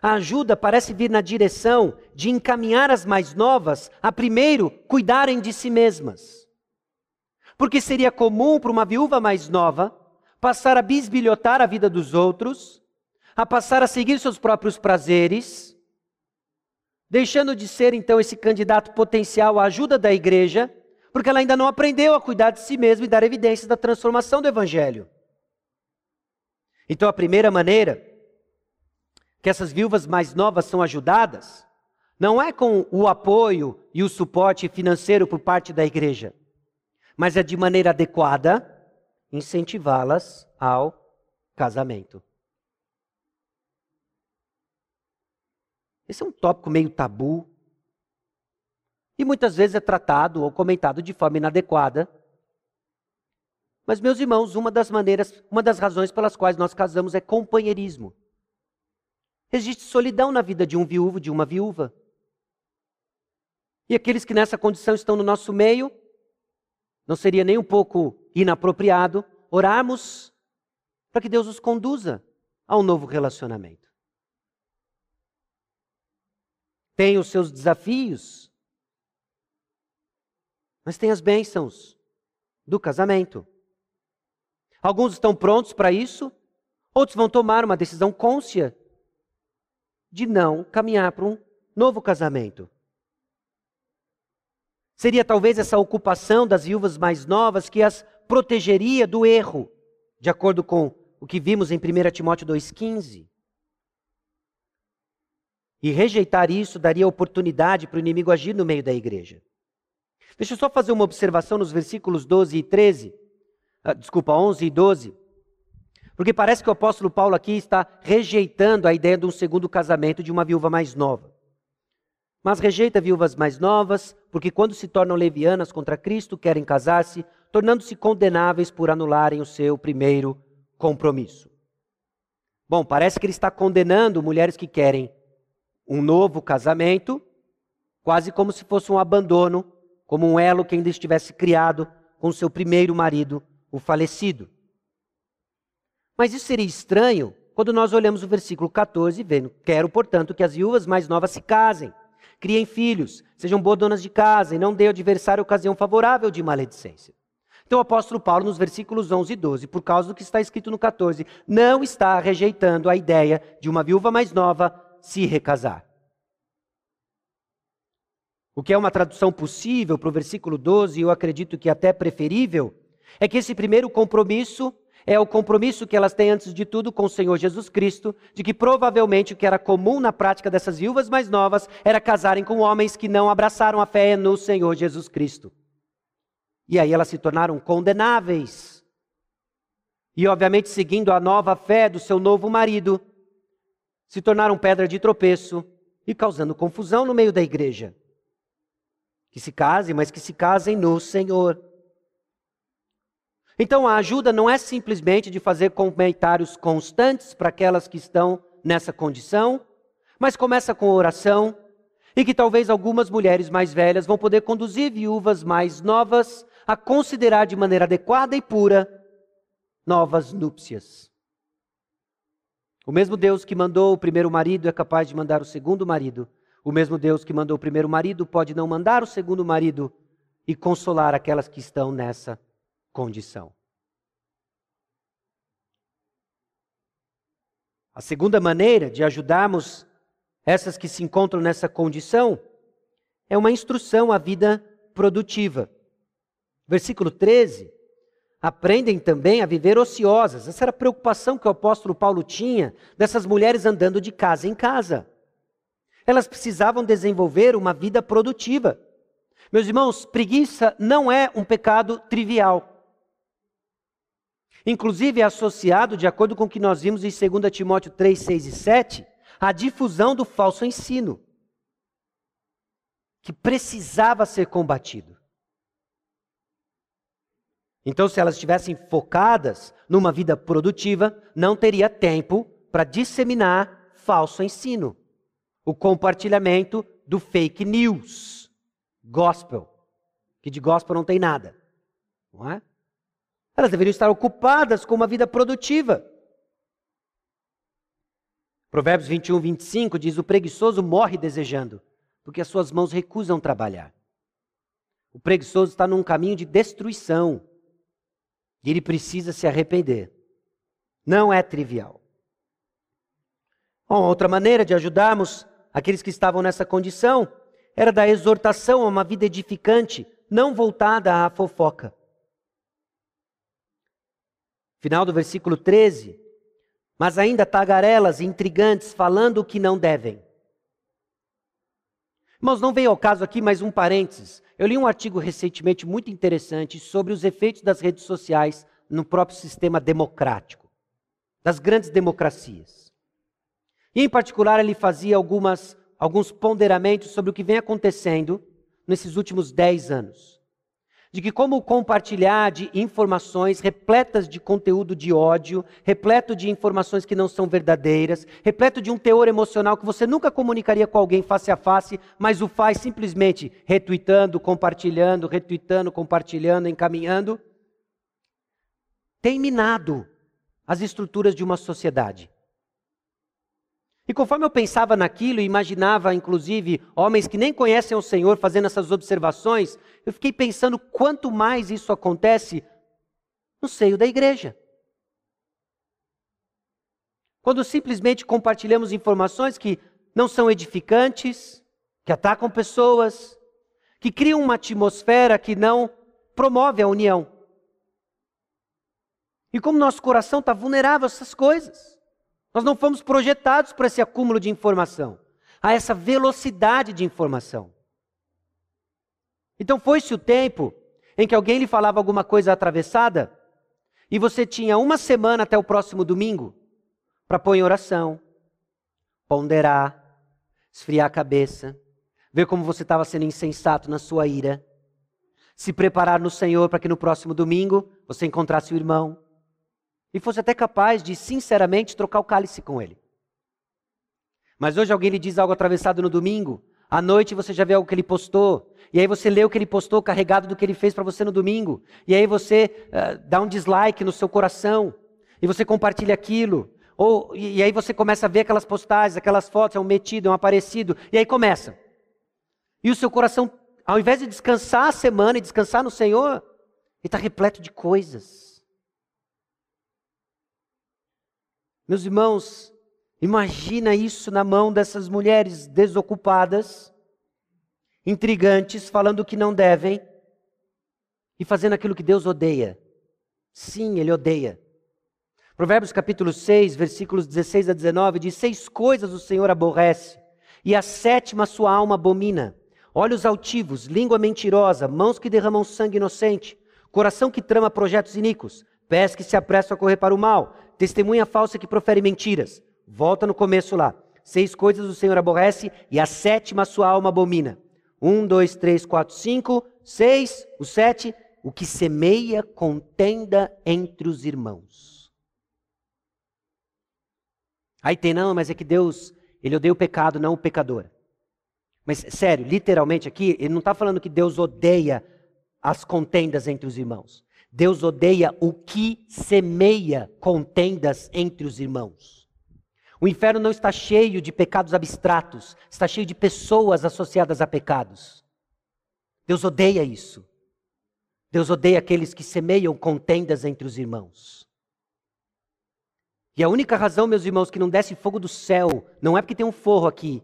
A ajuda parece vir na direção de encaminhar as mais novas a primeiro cuidarem de si mesmas. Porque seria comum para uma viúva mais nova passar a bisbilhotar a vida dos outros, a passar a seguir seus próprios prazeres, deixando de ser então esse candidato potencial à ajuda da igreja, porque ela ainda não aprendeu a cuidar de si mesma e dar evidências da transformação do evangelho. Então a primeira maneira que essas viúvas mais novas são ajudadas, não é com o apoio e o suporte financeiro por parte da igreja, mas é de maneira adequada incentivá-las ao casamento. Esse é um tópico meio tabu e muitas vezes é tratado ou comentado de forma inadequada. Mas meus irmãos, uma das maneiras, uma das razões pelas quais nós casamos é companheirismo. Existe solidão na vida de um viúvo, de uma viúva. E aqueles que nessa condição estão no nosso meio, não seria nem um pouco inapropriado orarmos para que Deus os conduza a um novo relacionamento. Tem os seus desafios, mas tem as bênçãos do casamento. Alguns estão prontos para isso, outros vão tomar uma decisão côncia de não caminhar para um novo casamento. Seria talvez essa ocupação das viúvas mais novas que as protegeria do erro, de acordo com o que vimos em 1 Timóteo 2,15. E rejeitar isso daria oportunidade para o inimigo agir no meio da igreja. Deixa eu só fazer uma observação nos versículos 12 e 13. Ah, desculpa, 11 e 12. Porque parece que o apóstolo Paulo aqui está rejeitando a ideia de um segundo casamento de uma viúva mais nova. Mas rejeita viúvas mais novas, porque quando se tornam levianas contra Cristo, querem casar-se, tornando-se condenáveis por anularem o seu primeiro compromisso. Bom, parece que ele está condenando mulheres que querem um novo casamento, quase como se fosse um abandono, como um elo que ainda estivesse criado com seu primeiro marido, o falecido. Mas isso seria estranho quando nós olhamos o versículo 14 e vendo: Quero, portanto, que as viúvas mais novas se casem, criem filhos, sejam boas donas de casa e não dê ao adversário ocasião favorável de maledicência. Então o apóstolo Paulo, nos versículos 11 e 12, por causa do que está escrito no 14, não está rejeitando a ideia de uma viúva mais nova se recasar. O que é uma tradução possível para o versículo 12, e eu acredito que até preferível, é que esse primeiro compromisso é o compromisso que elas têm antes de tudo com o Senhor Jesus Cristo, de que provavelmente o que era comum na prática dessas viúvas mais novas era casarem com homens que não abraçaram a fé no Senhor Jesus Cristo. E aí elas se tornaram condenáveis. E obviamente, seguindo a nova fé do seu novo marido, se tornaram pedra de tropeço e causando confusão no meio da igreja. Que se casem, mas que se casem no Senhor. Então a ajuda não é simplesmente de fazer comentários constantes para aquelas que estão nessa condição, mas começa com oração e que talvez algumas mulheres mais velhas vão poder conduzir viúvas mais novas a considerar de maneira adequada e pura novas núpcias. O mesmo Deus que mandou o primeiro marido é capaz de mandar o segundo marido. O mesmo Deus que mandou o primeiro marido pode não mandar o segundo marido e consolar aquelas que estão nessa condição. A segunda maneira de ajudarmos essas que se encontram nessa condição é uma instrução à vida produtiva. Versículo 13 aprendem também a viver ociosas. Essa era a preocupação que o apóstolo Paulo tinha dessas mulheres andando de casa em casa. Elas precisavam desenvolver uma vida produtiva. Meus irmãos, preguiça não é um pecado trivial. Inclusive é associado, de acordo com o que nós vimos em 2 Timóteo 3, 6 e 7, à difusão do falso ensino, que precisava ser combatido. Então, se elas estivessem focadas numa vida produtiva, não teria tempo para disseminar falso ensino. O compartilhamento do fake news, gospel, que de gospel não tem nada, não é? Elas deveriam estar ocupadas com uma vida produtiva. Provérbios 21, 25 diz: O preguiçoso morre desejando, porque as suas mãos recusam trabalhar. O preguiçoso está num caminho de destruição. E ele precisa se arrepender. Não é trivial. Bom, outra maneira de ajudarmos aqueles que estavam nessa condição era da exortação a uma vida edificante, não voltada à fofoca. Final do versículo 13. Mas ainda tagarelas e intrigantes falando o que não devem. Irmãos, não veio ao caso aqui mais um parênteses. Eu li um artigo recentemente muito interessante sobre os efeitos das redes sociais no próprio sistema democrático, das grandes democracias. E, em particular, ele fazia algumas, alguns ponderamentos sobre o que vem acontecendo nesses últimos dez anos de que como compartilhar de informações repletas de conteúdo de ódio, repleto de informações que não são verdadeiras, repleto de um teor emocional que você nunca comunicaria com alguém face a face, mas o faz simplesmente retweetando, compartilhando, retweetando, compartilhando, encaminhando, tem minado as estruturas de uma sociedade. E conforme eu pensava naquilo e imaginava, inclusive, homens que nem conhecem o Senhor fazendo essas observações, eu fiquei pensando quanto mais isso acontece no seio da igreja. Quando simplesmente compartilhamos informações que não são edificantes, que atacam pessoas, que criam uma atmosfera que não promove a união. E como nosso coração está vulnerável a essas coisas. Nós não fomos projetados para esse acúmulo de informação, a essa velocidade de informação. Então foi-se o tempo em que alguém lhe falava alguma coisa atravessada e você tinha uma semana até o próximo domingo para pôr em oração, ponderar, esfriar a cabeça, ver como você estava sendo insensato na sua ira, se preparar no Senhor para que no próximo domingo você encontrasse o irmão e fosse até capaz de, sinceramente, trocar o cálice com ele. Mas hoje alguém lhe diz algo atravessado no domingo, à noite você já vê algo que ele postou, e aí você lê o que ele postou carregado do que ele fez para você no domingo, e aí você uh, dá um dislike no seu coração, e você compartilha aquilo, ou, e, e aí você começa a ver aquelas postagens, aquelas fotos, é um metido, é um aparecido, e aí começa. E o seu coração, ao invés de descansar a semana e descansar no Senhor, ele está repleto de coisas. Meus irmãos, imagina isso na mão dessas mulheres desocupadas, intrigantes, falando o que não devem e fazendo aquilo que Deus odeia. Sim, Ele odeia. Provérbios capítulo 6, versículos 16 a 19 diz: Seis coisas o Senhor aborrece, e a sétima sua alma abomina olhos altivos, língua mentirosa, mãos que derramam sangue inocente, coração que trama projetos iníquos, pés que se apressam a correr para o mal, testemunha falsa que profere mentiras. Volta no começo lá. Seis coisas o Senhor aborrece e a sétima sua alma abomina. Um, dois, três, quatro, cinco, seis, o sete, o que semeia contenda entre os irmãos. Aí tem, não, mas é que Deus, ele odeia o pecado, não o pecador. Mas, sério, literalmente aqui, ele não está falando que Deus odeia as contendas entre os irmãos. Deus odeia o que semeia contendas entre os irmãos. O inferno não está cheio de pecados abstratos, está cheio de pessoas associadas a pecados. Deus odeia isso. Deus odeia aqueles que semeiam contendas entre os irmãos. E a única razão, meus irmãos, que não desce fogo do céu, não é porque tem um forro aqui,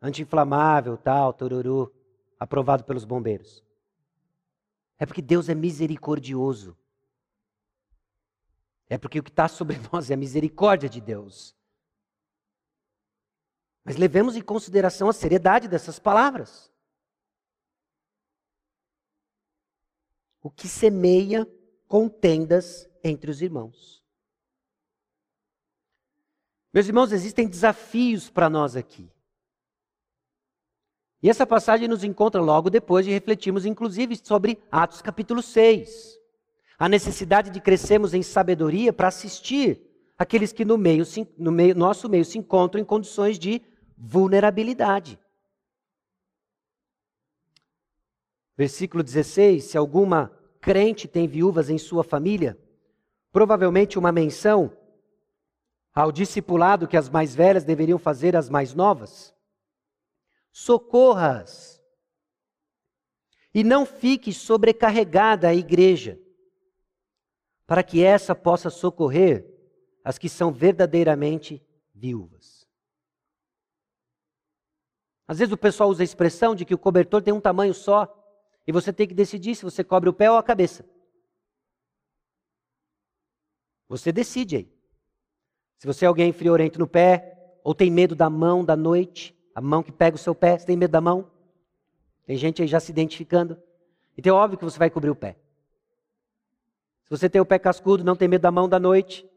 anti-inflamável, tal, tururu, aprovado pelos bombeiros. É porque Deus é misericordioso. É porque o que está sobre nós é a misericórdia de Deus. Mas levemos em consideração a seriedade dessas palavras. O que semeia contendas entre os irmãos. Meus irmãos, existem desafios para nós aqui. E essa passagem nos encontra logo depois de refletirmos, inclusive, sobre Atos capítulo 6. A necessidade de crescermos em sabedoria para assistir aqueles que no meio, no meio, nosso meio se encontram em condições de vulnerabilidade. Versículo 16: Se alguma crente tem viúvas em sua família, provavelmente uma menção ao discipulado que as mais velhas deveriam fazer às mais novas socorras. E não fique sobrecarregada a igreja, para que essa possa socorrer as que são verdadeiramente viúvas. Às vezes o pessoal usa a expressão de que o cobertor tem um tamanho só e você tem que decidir se você cobre o pé ou a cabeça. Você decide aí. Se você é alguém friorento no pé, ou tem medo da mão da noite, a mão que pega o seu pé, você tem medo da mão? Tem gente aí já se identificando. Então é óbvio que você vai cobrir o pé. Se você tem o pé cascudo, não tem medo da mão da noite,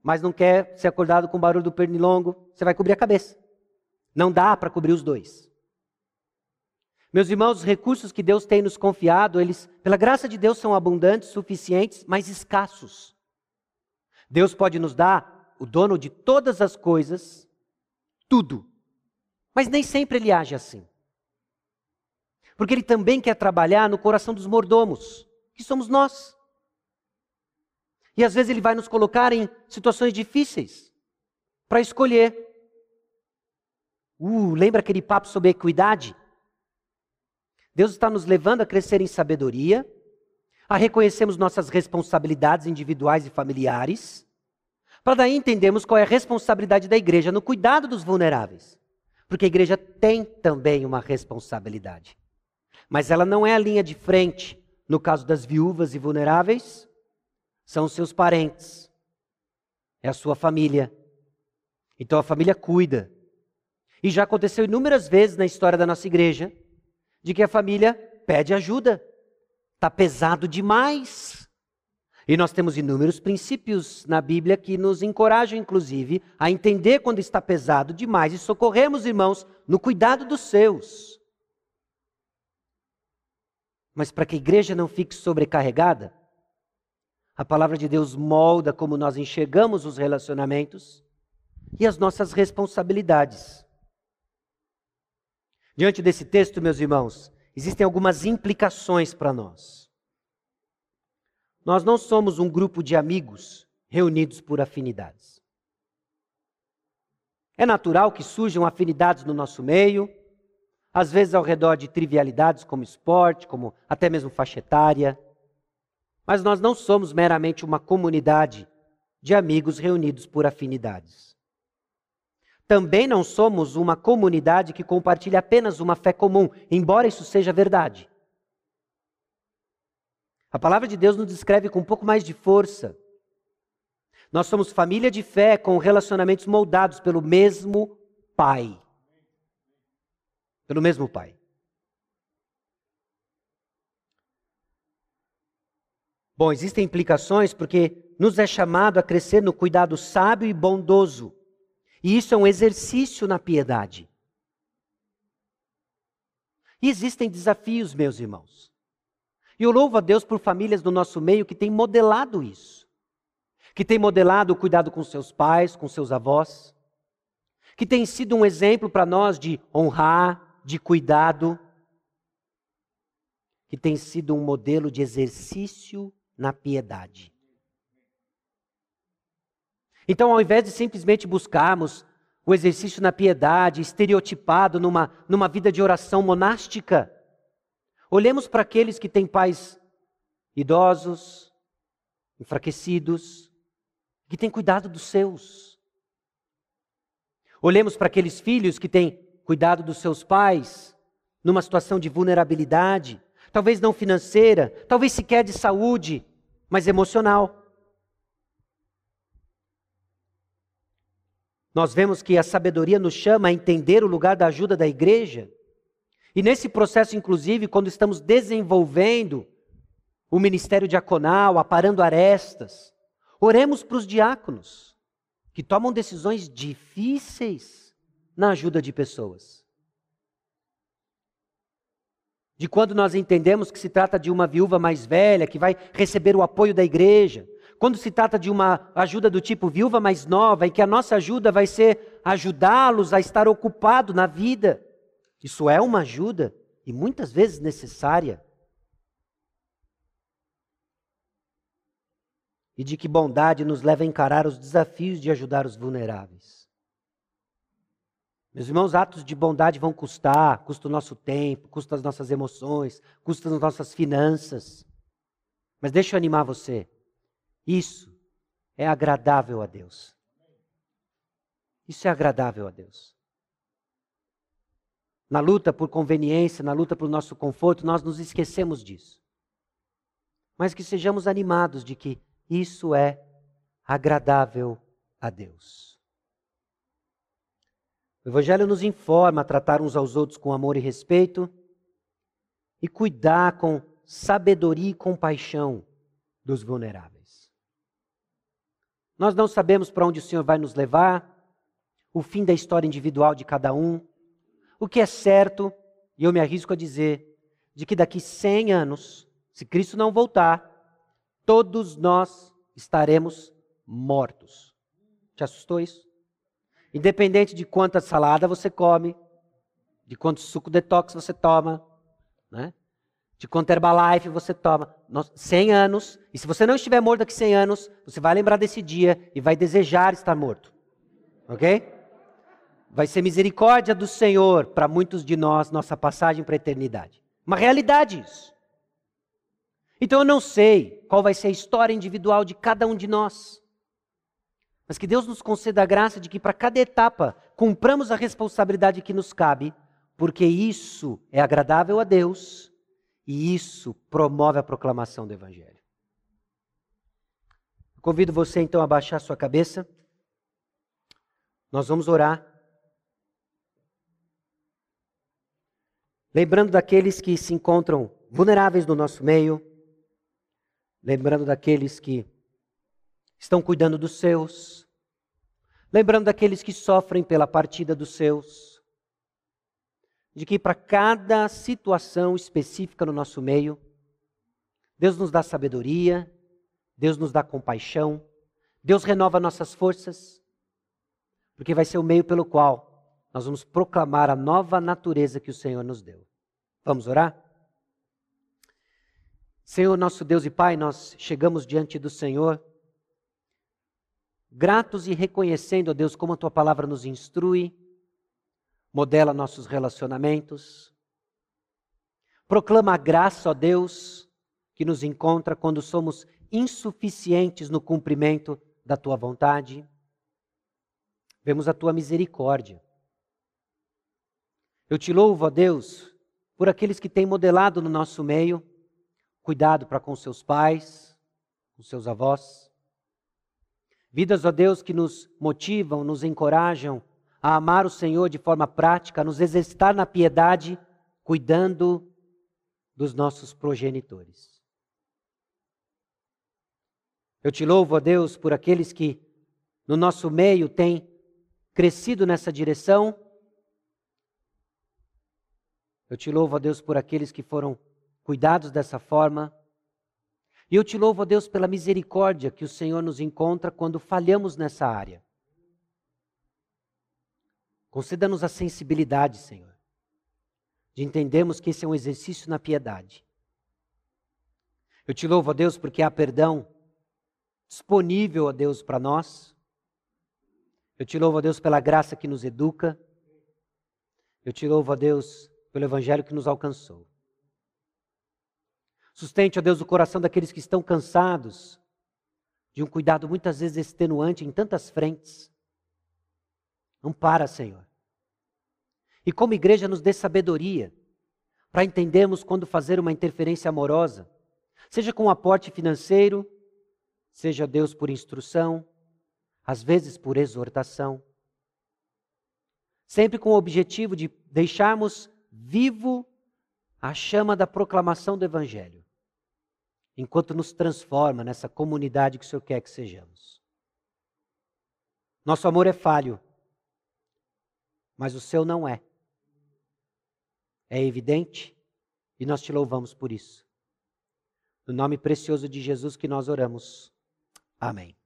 mas não quer ser acordado com o barulho do pernilongo, você vai cobrir a cabeça. Não dá para cobrir os dois. Meus irmãos, os recursos que Deus tem nos confiado, eles, pela graça de Deus, são abundantes, suficientes, mas escassos. Deus pode nos dar, o dono de todas as coisas, tudo. Mas nem sempre ele age assim. Porque ele também quer trabalhar no coração dos mordomos, que somos nós. E às vezes ele vai nos colocar em situações difíceis para escolher. Uh, lembra aquele papo sobre equidade? Deus está nos levando a crescer em sabedoria, a reconhecermos nossas responsabilidades individuais e familiares, para daí entendermos qual é a responsabilidade da igreja no cuidado dos vulneráveis. Porque a igreja tem também uma responsabilidade. Mas ela não é a linha de frente. No caso das viúvas e vulneráveis, são seus parentes, é a sua família. Então a família cuida. E já aconteceu inúmeras vezes na história da nossa igreja de que a família pede ajuda. Está pesado demais. E nós temos inúmeros princípios na Bíblia que nos encorajam, inclusive, a entender quando está pesado demais e socorremos, irmãos, no cuidado dos seus. Mas para que a igreja não fique sobrecarregada, a palavra de Deus molda como nós enxergamos os relacionamentos e as nossas responsabilidades. Diante desse texto, meus irmãos, existem algumas implicações para nós. Nós não somos um grupo de amigos reunidos por afinidades. É natural que surjam afinidades no nosso meio, às vezes ao redor de trivialidades como esporte, como até mesmo faixa etária. Mas nós não somos meramente uma comunidade de amigos reunidos por afinidades. Também não somos uma comunidade que compartilha apenas uma fé comum, embora isso seja verdade. A palavra de Deus nos descreve com um pouco mais de força. Nós somos família de fé com relacionamentos moldados pelo mesmo Pai. Pelo mesmo Pai. Bom, existem implicações porque nos é chamado a crescer no cuidado sábio e bondoso. E isso é um exercício na piedade. E existem desafios, meus irmãos. E eu louvo a Deus por famílias do nosso meio que têm modelado isso. Que têm modelado o cuidado com seus pais, com seus avós. Que têm sido um exemplo para nós de honrar, de cuidado. Que tem sido um modelo de exercício na piedade. Então, ao invés de simplesmente buscarmos o exercício na piedade, estereotipado numa, numa vida de oração monástica, Olhemos para aqueles que têm pais idosos, enfraquecidos, que têm cuidado dos seus. Olhemos para aqueles filhos que têm cuidado dos seus pais, numa situação de vulnerabilidade, talvez não financeira, talvez sequer de saúde, mas emocional. Nós vemos que a sabedoria nos chama a entender o lugar da ajuda da igreja e nesse processo, inclusive, quando estamos desenvolvendo o ministério diaconal, aparando arestas, oremos para os diáconos, que tomam decisões difíceis na ajuda de pessoas. De quando nós entendemos que se trata de uma viúva mais velha, que vai receber o apoio da igreja, quando se trata de uma ajuda do tipo viúva mais nova, em que a nossa ajuda vai ser ajudá-los a estar ocupado na vida. Isso é uma ajuda e muitas vezes necessária. E de que bondade nos leva a encarar os desafios de ajudar os vulneráveis. Meus irmãos, atos de bondade vão custar, custa o nosso tempo, custa as nossas emoções, custa as nossas finanças. Mas deixa eu animar você. Isso é agradável a Deus. Isso é agradável a Deus na luta por conveniência, na luta por nosso conforto, nós nos esquecemos disso. Mas que sejamos animados de que isso é agradável a Deus. O Evangelho nos informa a tratar uns aos outros com amor e respeito e cuidar com sabedoria e compaixão dos vulneráveis. Nós não sabemos para onde o Senhor vai nos levar, o fim da história individual de cada um, o que é certo, e eu me arrisco a dizer, de que daqui 100 anos, se Cristo não voltar, todos nós estaremos mortos. Te assustou isso? Independente de quanta salada você come, de quanto suco detox você toma, né? de quanto Herbalife você toma. 100 anos, e se você não estiver morto daqui 100 anos, você vai lembrar desse dia e vai desejar estar morto. Ok? Vai ser misericórdia do Senhor para muitos de nós, nossa passagem para a eternidade. Uma realidade isso. Então eu não sei qual vai ser a história individual de cada um de nós. Mas que Deus nos conceda a graça de que para cada etapa cumpramos a responsabilidade que nos cabe, porque isso é agradável a Deus e isso promove a proclamação do Evangelho. Convido você então a baixar sua cabeça. Nós vamos orar. Lembrando daqueles que se encontram vulneráveis no nosso meio, lembrando daqueles que estão cuidando dos seus, lembrando daqueles que sofrem pela partida dos seus, de que para cada situação específica no nosso meio, Deus nos dá sabedoria, Deus nos dá compaixão, Deus renova nossas forças, porque vai ser o meio pelo qual nós vamos proclamar a nova natureza que o Senhor nos deu. Vamos orar? Senhor, nosso Deus e Pai, nós chegamos diante do Senhor, gratos e reconhecendo, ó Deus, como a tua palavra nos instrui, modela nossos relacionamentos, proclama a graça, ó Deus, que nos encontra quando somos insuficientes no cumprimento da tua vontade. Vemos a tua misericórdia. Eu te louvo, ó Deus, por aqueles que têm modelado no nosso meio cuidado para com seus pais, com seus avós. Vidas, ó Deus, que nos motivam, nos encorajam a amar o Senhor de forma prática, a nos exercitar na piedade, cuidando dos nossos progenitores. Eu te louvo, ó Deus, por aqueles que no nosso meio têm crescido nessa direção. Eu te louvo, ó Deus, por aqueles que foram cuidados dessa forma. E eu te louvo, a Deus, pela misericórdia que o Senhor nos encontra quando falhamos nessa área. Conceda-nos a sensibilidade, Senhor, de entendermos que esse é um exercício na piedade. Eu te louvo, a Deus, porque há perdão disponível, a Deus, para nós. Eu te louvo, a Deus, pela graça que nos educa. Eu te louvo, a Deus, pelo Evangelho que nos alcançou. Sustente, ó Deus, o coração daqueles que estão cansados de um cuidado muitas vezes extenuante em tantas frentes. Ampara, Senhor. E como igreja, nos dê sabedoria para entendermos quando fazer uma interferência amorosa, seja com um aporte financeiro, seja Deus por instrução, às vezes por exortação. Sempre com o objetivo de deixarmos vivo a chama da proclamação do Evangelho enquanto nos transforma nessa comunidade que o Senhor quer que sejamos. Nosso amor é falho, mas o seu não é. É evidente e nós te louvamos por isso. No nome precioso de Jesus que nós oramos. Amém.